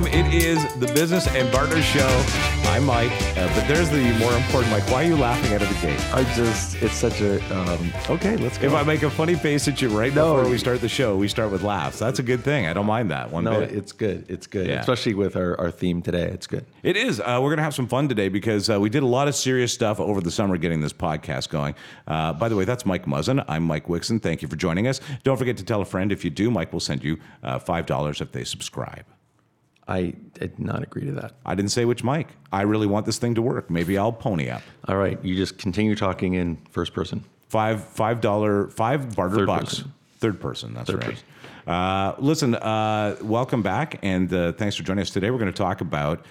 welcome. It is the Business and Barter Show. I'm Mike, uh, but there's the more important Mike. Why are you laughing out of the gate? I just, it's such a, um, okay, let's go. If I make a funny face at you right No. before we start the show, we start with laughs. That's a good thing. I don't mind that one no, bit. it's good. It's good. Yeah. Especially with our, our theme today. It's good. It is. Uh, we're going to have some fun today because uh, we did a lot of serious stuff over the summer getting this podcast going. Uh, by the way, that's Mike Muzzin. I'm Mike Wixson. Thank you for joining us. Don't forget to tell a friend. If you do, Mike will send you uh, $5 if they subscribe. I did not agree to that. I didn't say which Mike. I really want this thing to work. Maybe I'll pony up. All right. You just continue talking in first person. Five five dollar five barter Third bucks. person. Third person. That's Third right. Uh, listen, uh, welcome back, and uh, thanks for joining us today. We're going to talk about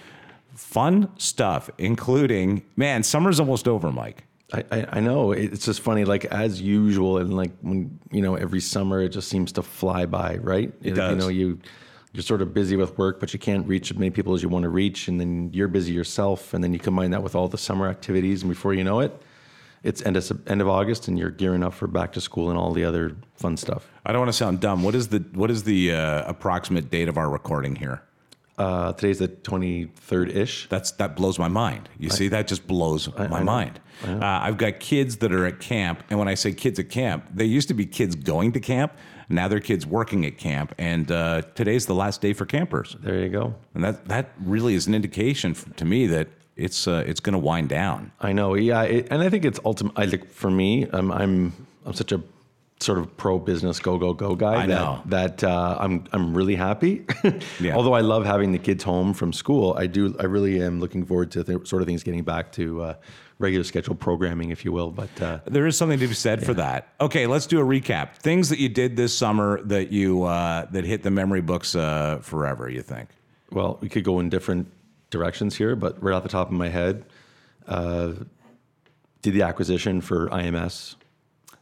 fun stuff, including man, summer's almost over, Mike. I, I, I know it's just funny, like as usual, and like when you know every summer it just seems to fly by, right? It You does. know, you you're sort of busy with work, but you can't reach as many people as you want to reach, and then you're busy yourself, and then you combine that with all the summer activities, and before you know it, it's end of end of August, and you're gearing up for back to school and all the other fun stuff. I don't want to sound dumb. What is the what is the uh, approximate date of our recording here? Uh, today's the 23rd ish. That's that blows my mind. You see, that just blows my know. mind. Uh, I've got kids that are at camp, and when I say kids at camp, they used to be kids going to camp. Now they're kids working at camp, and uh, today's the last day for campers, There you go. and that that really is an indication to me that it's uh, it's going to wind down. I know, yeah, it, and I think it's ultimate. I think for me, I'm I'm I'm such a sort of pro business go go go guy I that know. that uh, I'm I'm really happy. Yeah. Although I love having the kids home from school, I do I really am looking forward to the sort of things getting back to uh, regular scheduled programming, if you will. But uh, There is something to be said for that. Okay, let's do a recap. Things that you did this summer that you uh, that hit the memory books uh, forever. You think? well, we could go in different directions here, but right off the top of my head, uh, did the acquisition for IMS,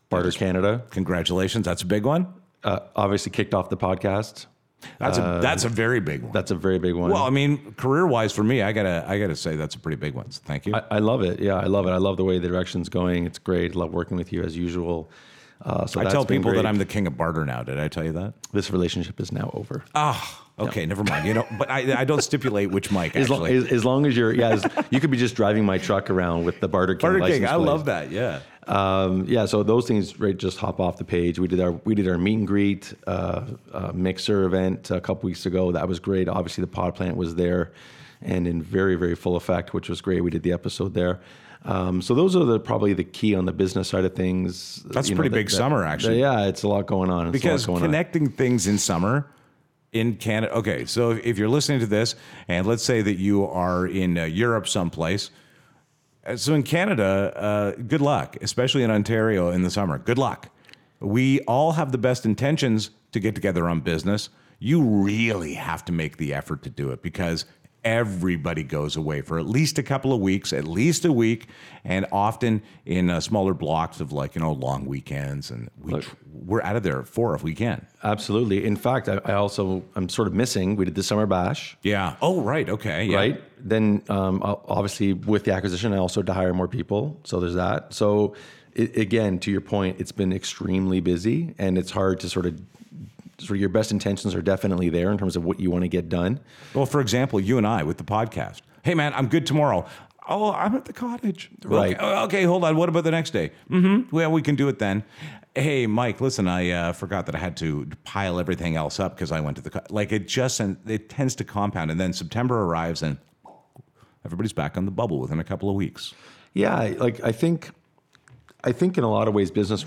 Barter Canada. Congratulations, that's a big one. Uh, obviously, kicked off the podcast. That's a that's a very big one. That's a very big one. Well, I mean, career wise for me, I gotta I gotta say that's a pretty big one. So thank you. I, I love it. Yeah, I love it. I love the way the direction's going. It's great. I love working with you as usual. Uh, so I tell people great. that I'm the king of barter now. Did I tell you that? This relationship is now over. Ah, okay, never mind. You know, but I, I don't stipulate which mic as, long, as, as long as you're, yeah, as, you could be just driving my truck around with the Barter King. barter king. I plate. love that. Yeah. Um, yeah, so those things right just hop off the page. We did our we did our meet and greet uh, uh, mixer event a couple weeks ago. That was great. Obviously, the pod plant was there and in very very full effect, which was great. We did the episode there. Um, so those are the probably the key on the business side of things. That's You know, pretty that- big that- summer, actually. Yeah, it's a lot going on. It's because going on. connecting things in summer in Canada. Okay, so if- if you're listening to this, and let's say that you are in uh, Europe someplace. Uh, So in Canada, uh, good luck, especially in Ontario in the summer. Good luck. We all have the best intentions to get together on business. You really have to make the effort to do it because everybody goes away for at least a couple of weeks, at least a week, and often in uh, smaller blocks of like you know long weekends. And we tr- we're out of there at four if we can. Absolutely. In fact, I, I also I'm sort of missing. We did the summer bash. Yeah. Oh, right. Okay. Yeah. right? Then, um, obviously, with the acquisition, I also had to hire more people. So there's that. So again, to your point, it's been extremely busy, and it's hard to sort of sort of your best intentions are definitely there in terms of what you want to get done. Well, for example, you and I with the podcast. Hey, man, I'm good tomorrow. Oh, I'm at the cottage. Right. Okay, okay, hold on. What about the next day? Mm-hmm. Well, we can do it then. Hey, Mike, listen, I uh, forgot that I had to pile everything else up because I went to the co- like it just it tends to compound, and then September arrives and everybody's back on the bubble within a couple of weeks. Yeah, like I think, I think in a lot of ways, business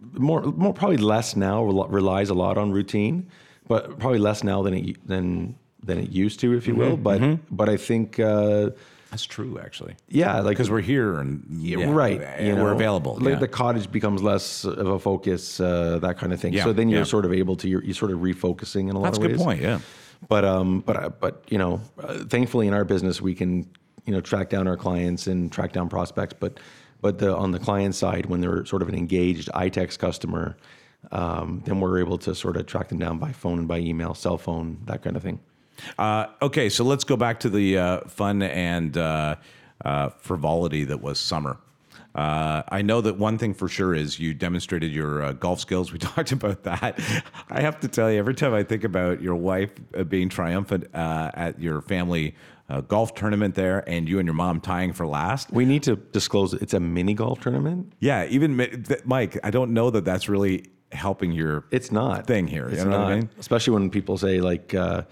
more, more probably less now relies a lot on routine, but probably less now than it than than it used to, if you will. But but I think. Uh, That's true, actually, yeah, like because we're here and yeah, right. and you know, we're available. Like yeah. The cottage becomes less of a focus, uh, that kind of thing. Yeah, So then you're yeah. sort of able to you're, you're sort of refocusing in a lot That's of ways. That's a good point. Yeah. But um, but uh, but you know, uh, thankfully in our business we can you know track down our clients and track down prospects. But but the, on the client side, when they're sort of an engaged iTex customer, um, then we're able to sort of track them down by phone and by email, cell phone, that kind of thing. Uh, okay, so let's go back to the uh, fun and uh, uh, frivolity that was summer. Uh, I know that one thing for sure is you demonstrated your uh, golf skills. We talked about that. I have to tell you, every time I think about your wife uh, being triumphant uh, at your family uh, golf tournament there, and you and your mom tying for last. We need to disclose it's a mini golf tournament. Yeah, even th- Mike, I don't know that that's really helping your It's not thing here. It's you know not. what I mean? Especially when people say like, uh,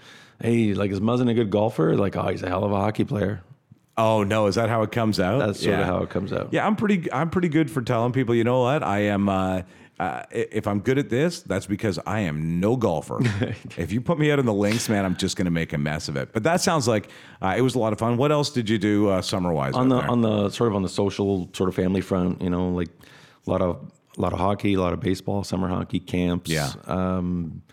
"Hey, like is Muzzin a good golfer?" Like, "Oh, he's a hell of a hockey player." Oh no, is that how it comes out? That's sort Yeah. of how it comes out. Yeah, I'm pretty. I'm pretty good for telling people. You know what? I am. Uh, uh, if I'm good at this, that's because I am no golfer. if you put me out in the links, man, I'm just going to make a mess of it. But that sounds like uh, it was a lot of fun. What else did you do uh, summer wise? on the on the sort of on the social sort of family front, you know, like a lot of a lot of hockey, a lot of baseball, summer hockey camps. Yeah. Um,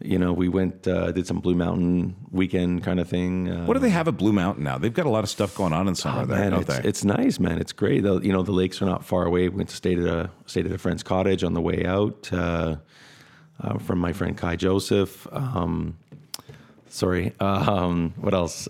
you know, we went uh, did some Blue Mountain weekend kind of thing. Uh, what do they have at Blue Mountain now? They've got a lot of stuff going on in summer there, man, don't it's, they? it's nice, man. It's great. The, you know, the lakes are not far away. We went to stay at a stayed at a friend's cottage on the way out uh, uh, from my friend Kai Joseph. Um, sorry, um, what else?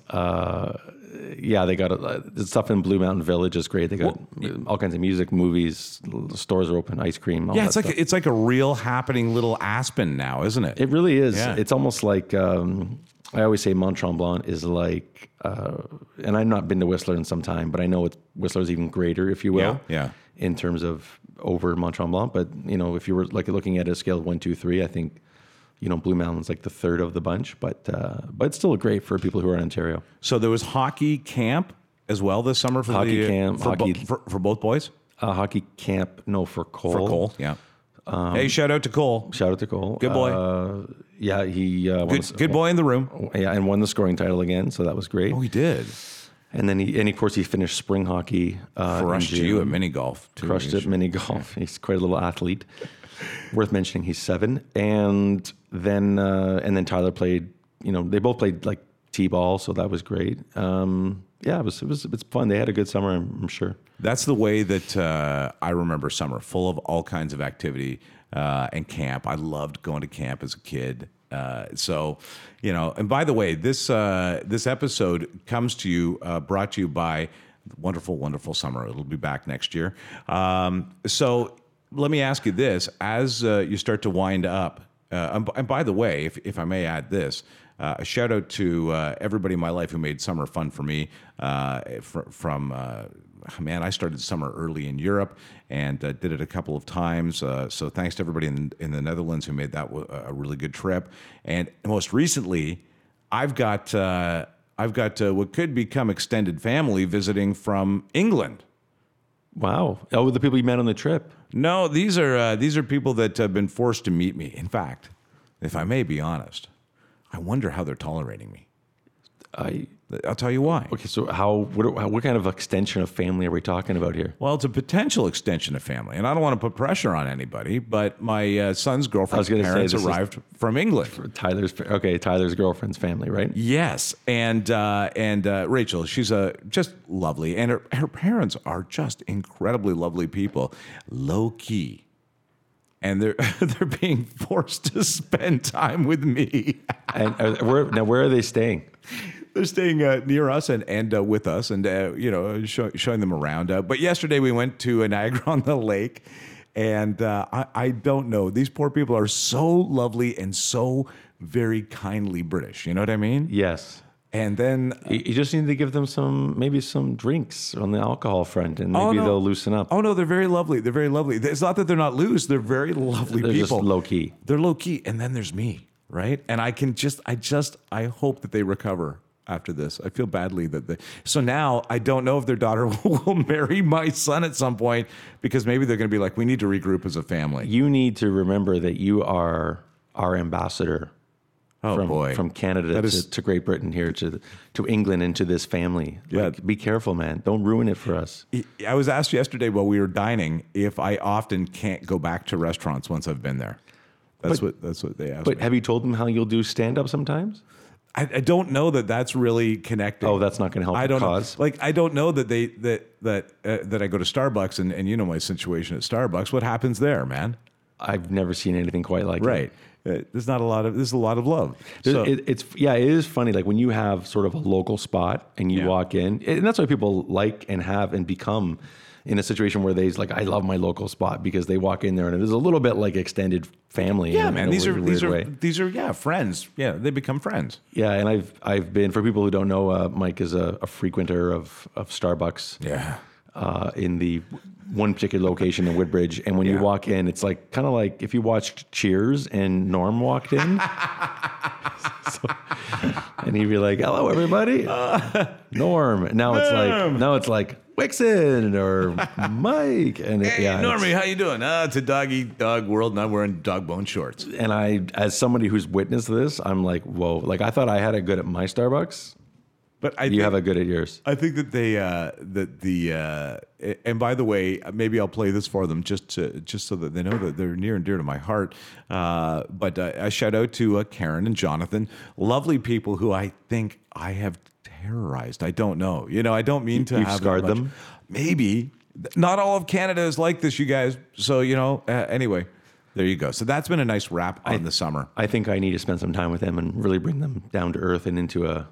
Yeah, they got uh, the stuff in Blue Mountain Village is great. They got all kinds of music, movies, stores are open, ice cream. All yeah, it's like it's like a real happening little Aspen now, isn't it? It really is. Yeah. It's almost like um, I always say Mont Tremblant is like, uh, and I've not been to Whistler in some time, but I know it's, is even greater, if you will. Yeah, yeah. In terms of over Mont Tremblant, but you know, if you were like looking at a scale of one, two, three, I think, you know, Blue Mountain's like the third of the bunch, but uh, but it's still great for people who are in Ontario. So there was hockey camp as well this summer for Hockey the, camp, for, bo- for, for both boys. Uh, hockey camp, no, for Cole. For Cole, yeah. hey, shout out to Cole. Shout out to Cole. Good boy. Uh, yeah, he uh, Good, the- good boy in the room. Yeah, and won the scoring title again, so that was great. Oh, he did. And then he, and of course, he finished spring hockey. Uh, Crushed you at mini golf. Too. Crushed it mini golf. He's quite a little athlete. Worth mentioning, he's seven. And then uh, and then Tyler played. You know, they both played like t-ball, so that was great. Um, yeah, it was it was it's fun. They had a good summer, I'm, I'm sure. That's the way that uh, I remember summer, full of all kinds of activity uh, and camp. I loved going to camp as a kid. Uh, so, you know, and by the way, this uh, this episode comes to you, uh, brought to you by wonderful, wonderful summer. It'll be back next year. Um, so, let me ask you this: as uh, you start to wind up, uh, and, by the way, if if I may add this, uh, a shout out to uh, everybody in my life who made summer fun for me. Uh, fr- from uh, man, I started summer early in Europe and uh, did it a couple of times. So thanks to everybody in, in the Netherlands who made that w- a really good trip. And most recently, I've got I've got what could become extended family visiting from England. Wow. Oh, the people you met on the trip. No, these are uh, these are people that have been forced to meet me. In fact, if I may be honest, I wonder how they're tolerating me. I I'll tell you why. okay. So how what what kind of extension of family are we talking about here? Well, it's a potential extension of family, and I don't want to put pressure on anybody. But my uh, son's girlfriend's parents arrived from England. Tyler's okay. Tyler's girlfriend's family, right? Yes, and uh, and uh, Rachel, she's a just lovely, and her her parents are just incredibly lovely people, low key, and they're they're being forced to spend time with me. And uh, where now? Where are they staying? They're staying uh, near us and and uh, with us, and uh, you know, show, showing them around. Uh, but yesterday we went to Niagara on the Lake, and uh, I, I don't know. These poor people are so lovely and so very kindly British. You know what I mean? Yes. And then You just need to give them some, maybe some drinks on the alcohol front, and maybe Oh, no. they'll loosen up. Oh no, they're very lovely. They're very lovely. It's not that they're not loose. They're very lovely They're just people. low key. They're low key, and then there's me, right? And I can just, I just, I hope that they recover after this. I feel badly that they. So now I don't know if their daughter will marry my son at some point because maybe they're going to be like, we need to regroup as a family. You need to remember that you are our ambassador Oh from, boy, from Canada That to, to Great Britain here to to England and to this family. Yeah. Like, be careful, man. Don't ruin it for us. I was asked yesterday while we were dining if I often can't go back to restaurants once I've been there. That's But- what that's what they asked But me. have you told them how you'll do stand up sometimes? I, I don't know that that's really connected. Oh, that's not going to help I don't cause. know. Like I don't know that they that that uh, that I go to Starbucks and, and you know my situation at Starbucks. What happens there, man? I've never seen anything quite like it. Right. Uh, there's not a lot of there's a lot of love. So, it, it's yeah, it is funny. Like when you have sort of a local spot and you Yeah. walk in, and that's why people like and have and become in a situation where they's like, I love my local spot because they walk in there and it is a little bit like extended family. yeah, in, man. in These are weird, these are way. these are yeah friends. Yeah, they become friends. Yeah, and I've I've been for people who don't know, uh, Mike is a, a frequenter of of Starbucks. Yeah. uh, in the one particular location in Woodbridge. And when you walk in, it's like kind of like if you watched Cheers and Norm walked in. So- and he'd be like, "Hello, everybody, Norm." Now it's like now it's like Wixson or Mike, and Hey, yeah, Normie, how you doing? Uh, it's a doggy dog world, and I'm wearing dog bone shorts. And I, as somebody who's witnessed this, I'm like, whoa! Like I thought I had it good at my Starbucks. But I You think, have a good at yours. I think that they uh, that the uh, and by the way, maybe I'll play this for them just to just so that they know that they're near and dear to my heart. Uh, but uh, a shout out to uh, Karen and Jonathan, lovely people who I think I have terrorized. I don't know. You know, I don't mean to You've have scarred them? Maybe not all of Canada is like this, you guys. So you know, uh, anyway. There you go. So that's been a nice wrap on the summer. I think I need to spend some time with them and really bring them down to earth and into a.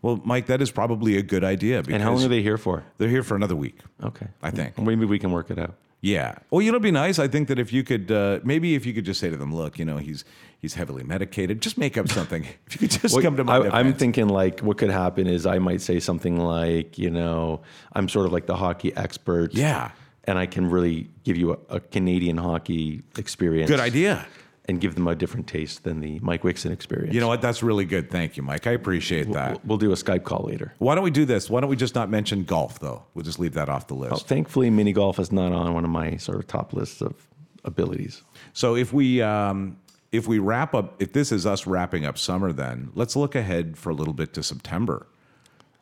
Well, Mike, that is probably a good idea because And how long are they here for? they're here for another week. Okay, I think. maybe we can work it out. Yeah. Well, you know, it'd be nice. I think that if you could, uh, maybe if you could just say to them, look, you know, he's he's heavily medicated. Just make up something. if you could just come to my I, I'm thinking like what could happen is I might say something like, you know, I'm sort of like the hockey expert. Yeah. And I can really give you a, a Canadian hockey experience. Good idea. And give them a different taste than the Mike Wixson experience. You know what? That's really good. Thank you, Mike. I appreciate that. we'll, we'll do a Skype call later. Why don't we do this? Why don't we just not mention golf, though? We'll just leave that off the Oh, list. thankfully, mini golf is not on one of my sort of top lists of abilities. So if we um, if we wrap up, if this is us wrapping up summer, then let's look ahead for a little bit to September.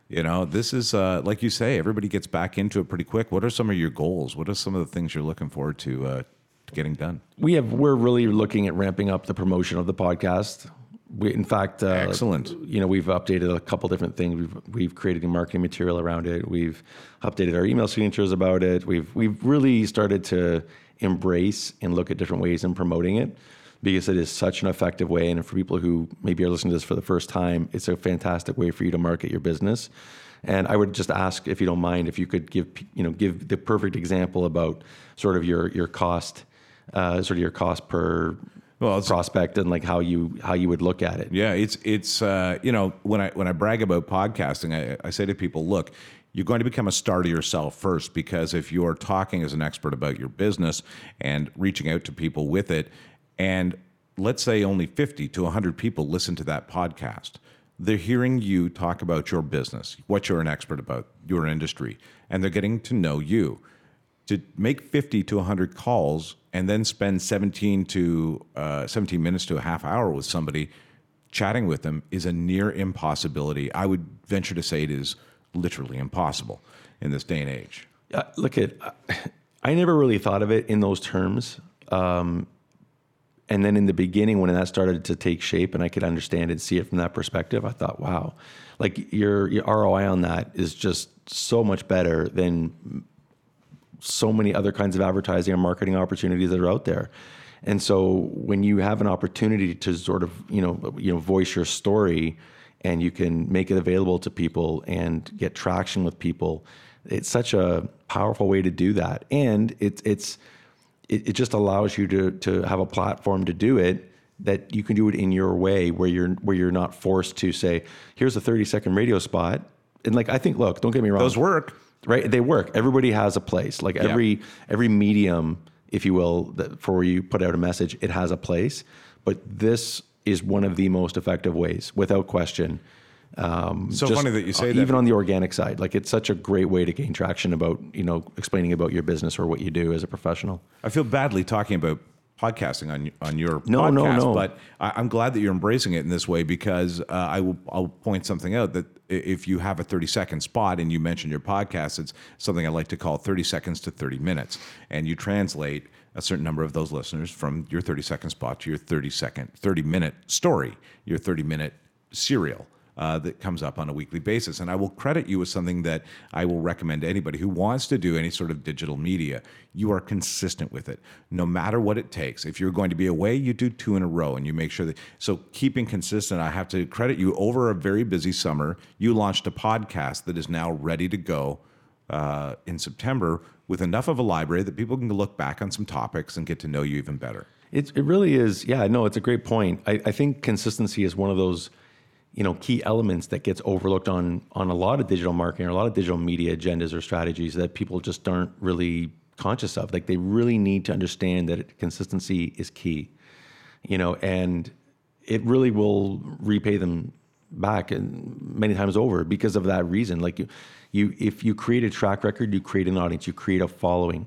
You know, this is uh, like you say, everybody gets back into it pretty quick. What are some of your goals? What are some of the things you're looking forward to, uh, to getting done? We have we're really looking at ramping up the promotion of the podcast. We, in fact, uh, Excellent. You know, we've updated a couple different things. We've we've created marketing material around it. We've updated our email signatures about it. We've we've really started to embrace and look at different ways in promoting it because it is such an effective way. And for people who maybe are listening to this for the first time, it's a fantastic way for you to market your business. And I would just ask, if you don't mind, if you could give you know give the perfect example about sort of your your cost, uh, sort of your cost per Well, prospect and like how you how you would look at it. Yeah, it's it's uh, you know when I when I brag about podcasting, I, I say to people, look, you're going to become a star to yourself first because if you're talking as an expert about your business and reaching out to people with it, and let's say only 50 to 100 people listen to that podcast, they're hearing you talk about your business, what you're an expert about, your industry, and they're getting to know you to make 50 to 100 calls and then spend 17 to uh, 17 minutes to a half hour with somebody chatting with them is a near impossibility i would venture to say it is literally impossible in this day and age Uh, look at, I never really thought of it in those terms. Um, and then in the beginning, when that started to take shape and I could understand and see it from that perspective, I thought, wow, like your, your ROI on that is just so much better than so many other kinds of advertising and marketing opportunities that are out there. And so when you have an opportunity to sort of, you know, you know, voice your story and you can make it available to people and get traction with people, it's such a powerful way to do that. And it's it's it, it just allows you to to have a platform to do it that you can do it in your way where you're where you're not forced to say, here's a 30 second radio spot. And like I think, look, don't get me wrong those work right? They work. Everybody has a place. Like every every medium if you will that for where you put out a message it has a place. But this is one of the most effective ways without question. Um, So just, funny that you say uh, that. even on the organic side like it's such a great way to gain traction about you know explaining about your business or what you do as a professional. I feel badly talking about podcasting on on your No, podcast no, no. but I, i'm glad that you're embracing it in this way because uh, i will i'll point something out that if you have a 30 second spot and you mention your podcast it's something i like to call 30 seconds to 30 minutes and you translate a certain number of those listeners from your 30 second spot to your 30 second 30 minute story your 30 minute serial uh, that comes up on a weekly basis. And I will credit you with something that I will recommend to anybody who wants to do any sort of digital media. You are consistent with it, no matter what it takes. If you're going to be away, you do two in a row and you make sure that. So keeping consistent, I have to credit you over a very busy summer. You launched a podcast that is now ready to go uh, in September with enough of a library that people can look back on some topics and get to know you even better. It, it really is. Yeah, no, it's a great point. I, I think consistency is one of those you know key elements that gets overlooked on on a lot of digital marketing or a lot of digital media agendas or strategies that people just aren't really conscious of. Like they really need to understand that consistency is key you know and it really will repay them back and many times over because of that reason. Like you you if you create a track record you create an audience you create a following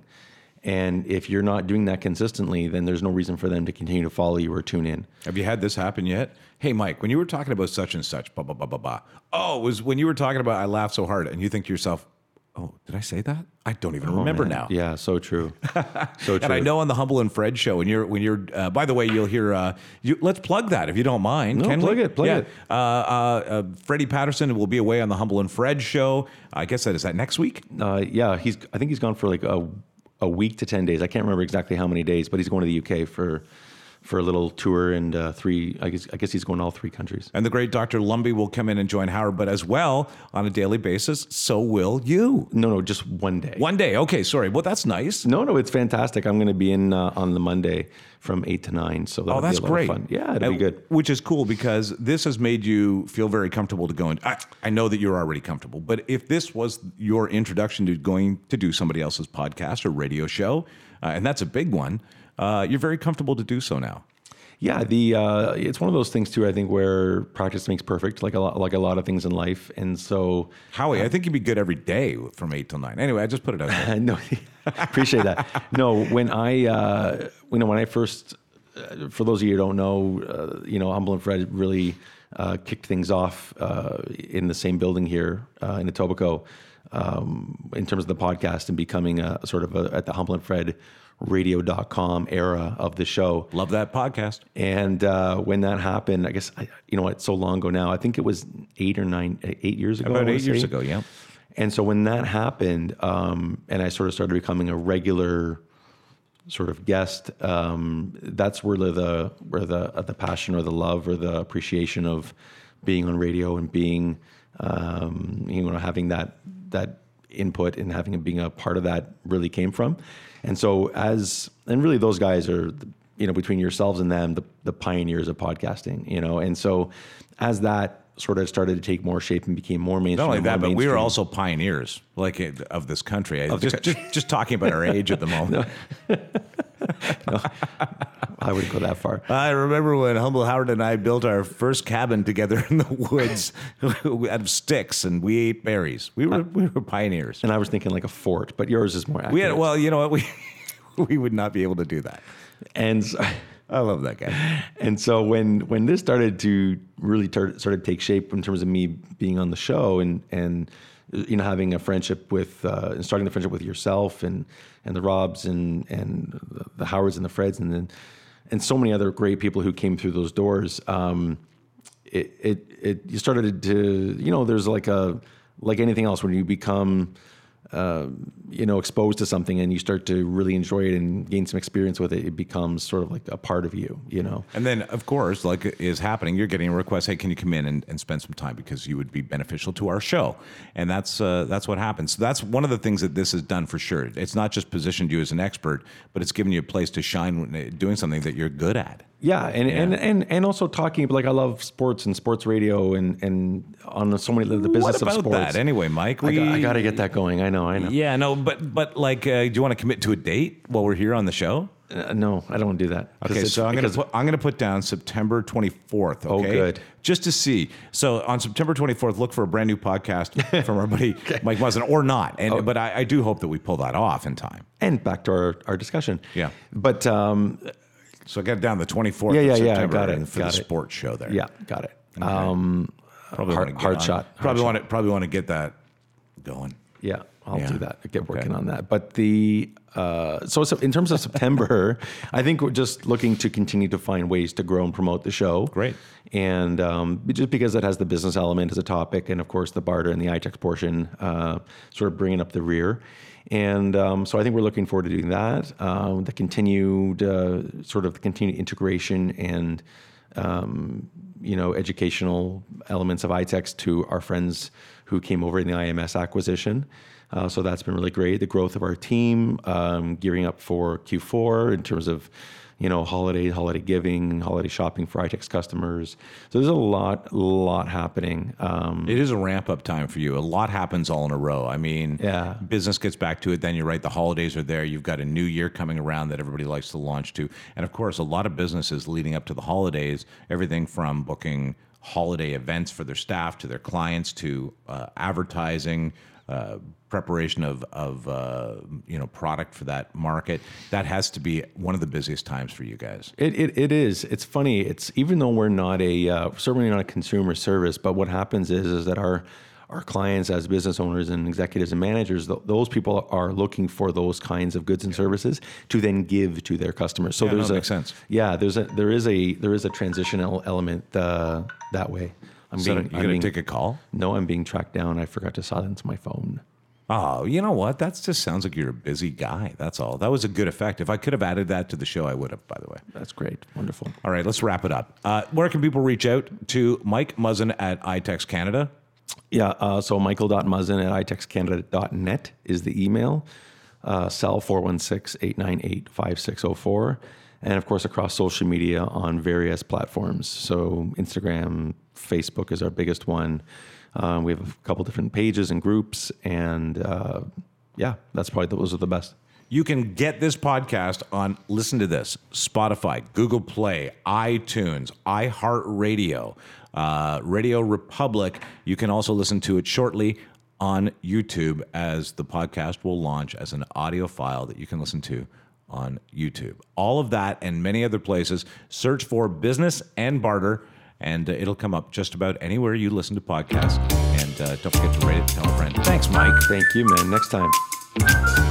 and if you're not doing that consistently, then there's no reason for them to continue to follow you or tune in. Have you had this happen yet? Hey, Mike, when you were talking about such and such, blah, blah, blah, blah, blah. Oh, it was when you were talking about I laughed so hard, and you think to yourself, oh, did I say that? I don't even oh, remember man. now. Yeah, so true. So true. and I know on the Humble and Fred show, when you're when you're. Uh, by the way, you'll hear. Uh, you, let's plug that if you don't mind. No, Can plug we? it. Plug yeah. it. Uh, uh, Freddie Patterson will be away on the Humble and Fred show. I guess that is that next week. Uh, yeah, he's. I think he's gone for like a a week to 10 days. I can't remember exactly how many days, but he's going to the UK for for a little tour and uh, three. I guess I guess he's going to all three countries. And the great Dr. Lumby will come in and join Howard, but as well on a daily basis. So will you? No, no, just one day. One day. Okay, sorry. Well, that's nice. No, no, it's fantastic. I'm going to be in uh, on the Monday from eight to nine. So oh, that's great. Yeah, it'll be good. Which is cool because this has made you feel very comfortable to go in. I, I know that you're already comfortable, but if this was your introduction to going to do somebody else's podcast or radio show, uh, and that's a big one, uh, you're very comfortable to do so now. Yeah, the uh, it's one of those things too. I think where practice makes perfect, like a lot, like a lot of things in life. And so, Howie, uh, I think you'd be good every day from eight till nine. Anyway, I just put it out there. no, appreciate that. No, when I, uh, you know, when I first, uh, for those of you who don't know, uh, you know, Humble and Fred really uh, kicked things off uh, in the same building here in Etobicoke um, in terms of the podcast and becoming a sort of a, at the Humble and Fred radio.com era of the show. Love that podcast. And uh, when that happened, I guess, I, you know, it's so long ago now. I think it was eight or nine, eight years ago. About eight years ago, yeah. And so when that happened, um, and I sort of started becoming a regular sort of guest, um, that's where the, where the uh, the passion or the love or the appreciation of being on radio and being, um, you know, having that that input and having being a part of that really came from. And so as and really those guys are you know between yourselves and them the, the pioneers of podcasting, you know. And so as that sort of started to take more shape and became more mainstream. Not only that, but we were also pioneers, like of this country. Of just, just, just talking about our age at the moment. no. no. I wouldn't go that far. I remember when Humble Howard and I built our first cabin together in the woods out of sticks, and we ate berries. We were we were pioneers. And I was thinking like a fort, but yours is more accurate. We had, well, you know what we we would not be able to do that. And so, I love that guy. And so when when this started to really tar- started to take shape in terms of me being on the show and and you know having a friendship with uh, and starting the friendship with yourself and and the Robs and and the Howards and the Freds and then and so many other great people who came through those doors. Um, it, it, it, you started to, you know, there's like a, like anything else when you become, uh, you know, exposed to something and you start to really enjoy it and gain some experience with it, it becomes sort of like a part of you, you know. And then, of course, like is happening, you're getting a request. Hey, can you come in and, and spend some time because you would be beneficial to our show, and that's uh, that's what happens. So that's one of the things that this has done for sure. It's not just positioned you as an expert, but it's given you a place to shine doing something that you're good at. Yeah, and, yeah. and and and also talking like I love sports and sports radio and and on so many the business what about of sports. that anyway, Mike? We, I, got, to get that going. I know, I know. Yeah, no, but but like, uh, do you want to commit to a date while we're here on the show? Uh, no, I don't want to do that. Okay, so I'm gonna put, I'm gonna put down September 24th. Oh, okay? Oh, good. Just to see. So on September 24th, look for a brand new podcast from our buddy okay. Mike Muzzin, or not. And oh. but I, I, do hope that we pull that off in time. And back to our, our discussion. Yeah. But um, so I got down the 24th yeah, yeah, of September yeah, got it, for got the it. sports show there. Yeah, got it. Okay. Um, probably hard, hard shot. Probably hard want to probably want to get that going. Yeah, I'll Yeah. do that. I get working on that. But the uh, so, so in terms of September, I think we're just looking to continue to find ways to grow and promote the show. Great. And um, just because it has the business element as a topic, and of course the barter and the iTex portion, uh, sort of bringing up the rear. And um, so I think we're looking forward to doing that. Um, the continued uh, sort of the continued integration and um, you know educational elements of iTex to our friends who came over in the IMS acquisition. Uh, so that's been really great. The growth of our team, um, gearing up for Q4 in terms of you know holiday, holiday giving, holiday shopping for iTex customers. So there's a lot, lot happening. Um, It is a ramp up time for you. A lot happens all in a row. I mean, Yeah. business gets back to it. Then you're right. The holidays are there. You've got a new year coming around that everybody likes to launch to. And of course, a lot of businesses leading up to the holidays, everything from booking holiday events for their staff to their clients to uh, advertising. Uh, preparation of of uh, you know product for that market that has to be one of the busiest times for you guys. It, it, it is. It's funny. It's even though we're not a uh, certainly not a consumer service, but what happens is is that our our clients as business owners and executives and managers, th- those people are looking for those kinds of goods and services to then give to their customers. So Yeah, there's it a sense. Yeah, there's a there is a there is a transitional element uh, that way. I'm So being, you gonna being take a call? no, I'm being tracked down. I forgot to silence my phone. Oh, you know what? That just sounds like you're a busy guy. That's all. That was a good effect. If I could have added that to the show, I would have, by the way. That's great. Wonderful. All right, let's wrap it up. Uh, where can people reach out to Mike Muzzin at iTex Canada? Yeah, uh, so michael.muzzin at itexcanada.net is the email. Uh, cell 416-898-5604. And of course, across social media on various platforms. So Instagram, Facebook is our biggest one. Uh, we have a couple different pages and groups. And uh, yeah, that's probably those are the best. You can get this podcast on, listen to this, Spotify, Google Play, iTunes, iHeartRadio, uh, Radio Republic. You can also listen to it shortly on YouTube as the podcast will launch as an audio file that you can listen to on YouTube. All of that and many other places. Search for Business and Barter, and uh, it'll come up just about anywhere you listen to podcasts. And uh, don't forget to rate it tell a friend. Thanks, Mike. Thank you, man. Next time.